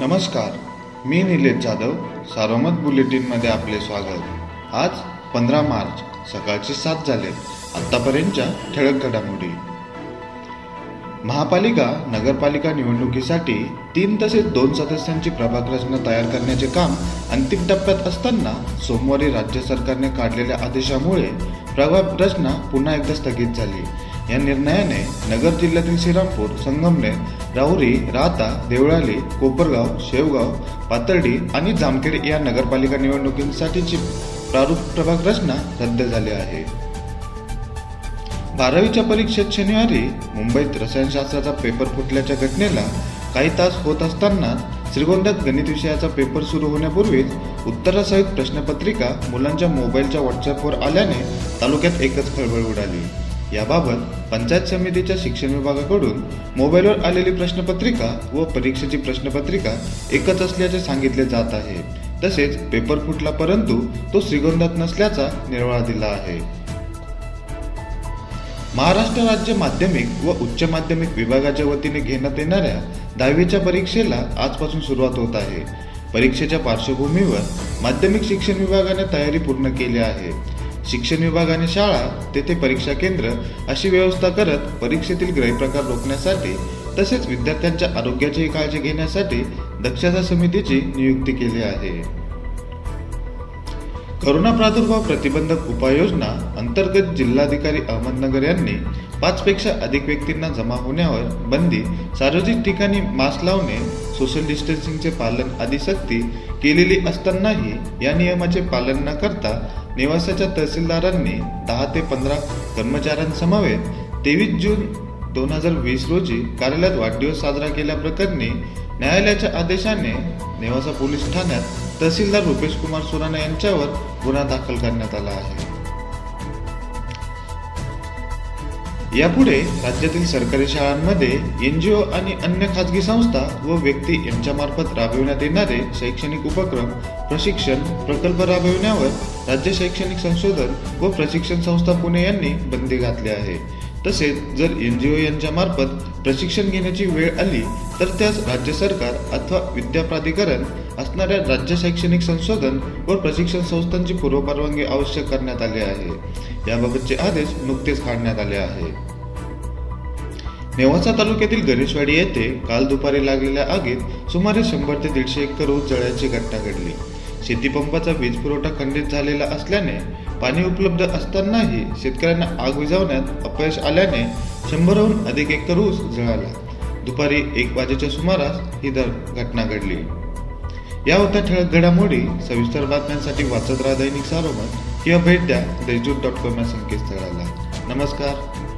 नमस्कार मी निलेश जाधव सारोमत बुलेटिनमध्ये आपले स्वागत. आज पंधरा मार्च सकाळचे सात झाले आत्तापर्यंतच्या ठळक घडामोडी. महापालिका नगरपालिका निवडणुकीसाठी तीन तसेच दोन सदस्यांची प्रभाग रचना तयार करण्याचे काम अंतिम टप्प्यात असताना सोमवारी राज्य सरकारने काढलेल्या आदेशामुळे प्रभाग रचना पुन्हा एकदा स्थगित झाली. या निर्णयाने नगर जिल्ह्यातील श्रीरामपूर संगमनेर राहुरी राहता देवळाली कोपरगाव शेवगाव पातर्डी आणि जामखेड या नगरपालिका निवडणुकींसाठीची प्रारूप प्रभाग रचना रद्द झाली आहे. बारावीच्या परीक्षेत शनिवारी मुंबईत रसायनशास्त्राचा पेपर फुटल्याच्या घटनेला काही तास होत असताना श्रीगोंद्यात गणित विषयाचा पेपर सुरू होण्यापूर्वीच उत्तरासहित प्रश्नपत्रिका मुलांच्या मोबाईलच्या व्हॉट्सअपवर आल्याने तालुक्यात एकच खळबळ उडाली. याबाबत पंचायत समितीच्या शिक्षण विभागाकडून मोबाईलवर आलेली प्रश्नपत्रिका व परीक्षेची प्रश्नपत्रिका एकच असल्याचे सांगितले जात आहे. तसेच पेपर फुटला परंतु तो श्रीगोंद्यात नसल्याचा निर्वाळा दिला आहे. महाराष्ट्र राज्य माध्यमिक व उच्च माध्यमिक विभागाच्या वतीने घेण्यात येणाऱ्या दहावीच्या परीक्षेला आजपासून सुरुवात होत आहे. परीक्षेच्या पार्श्वभूमीवर माध्यमिक शिक्षण विभागाने तयारी पूर्ण केली आहे. शिक्षण विभागाने शाळा तेथे परीक्षा केंद्र अशी व्यवस्था करत परीक्षेतील गैरप्रकार रोखण्यासाठी तसेच विद्यार्थ्यांच्या आरोग्याची काळजी घेण्यासाठी दक्षता समितीची नियुक्ती केली आहे. करोना प्रादुर्भाव प्रतिबंधक उपाययोजना अंतर्गत जिल्हाधिकारी अहमदनगर यांनी पाचपेक्षा अधिक व्यक्तींना जमा होण्यावर बंदी सार्वजनिक ठिकाणी मास्क लावणे सोशल डिस्टन्सिंगचे पालन आदी सक्ती केलेली असतानाही या नियमाचे पालन न करता निवासाच्या तहसीलदारांनी दहा ते पंधरा कर्मचाऱ्यांसमवेत तेवीस जून दोन हजार वीस रोजी कार्यालयात वाढदिवस साजरा केल्याप्रकरणी न्यायालयाच्या आदेशाने नेवासा पोलीस ठाण्यात तहसीलदार रुपेश कुमार सुराणा यांच्यावर गुन्हा दाखल करण्यात आला आहे. यापुढे राज्यातील सरकारी शाळांमध्ये एनजीओ आणि अन्य खाजगी संस्था व व्यक्ती यांच्यामार्फत राबविण्यात येणारे शैक्षणिक उपक्रम प्रशिक्षण प्रकल्प राबविण्यावर राज्य शैक्षणिक संशोधन व प्रशिक्षण संस्था पुणे यांनी बंदी घातली आहे. तसेच जर एन जी ओ यांच्या मार्फत प्रशिक्षण घेण्याची वेळ आली तर त्यास राज्य सरकार अथवा विद्या प्राधिकरण असणाऱ्या राज्य शैक्षणिक संशोधन व प्रशिक्षण संस्थांची पूर्वपरवानगी आवश्यक करण्यात आली आहे. याबाबतचे आदेश नुकतेच काढण्यात आले आहे. नेवासा तालुक्यातील गणेशवाडी येथे काल दुपारी लागलेल्या आगीत सुमारे शंभर ते दीडशे एकर ऊस जळायची घटना घडली. शेतीपंपाचा वीज पुरवठा खंडित झालेला असल्याने पाणी उपलब्ध असतानाही शेतकऱ्यांना आग विझवण्यात अपयश आल्याने शंभरहून अधिक एकर ऊस जळाला दुपारी एक वाजेच्या सुमारास ही दर घटना घडली. या होत्या ठळक घडामोडी सविस्तर बातम्यांसाठी वाचत राहा दैनिक सारोमत किंवा भेट द्या देशदूत डॉट कॉम या संकेतस्थळाला. नमस्कार.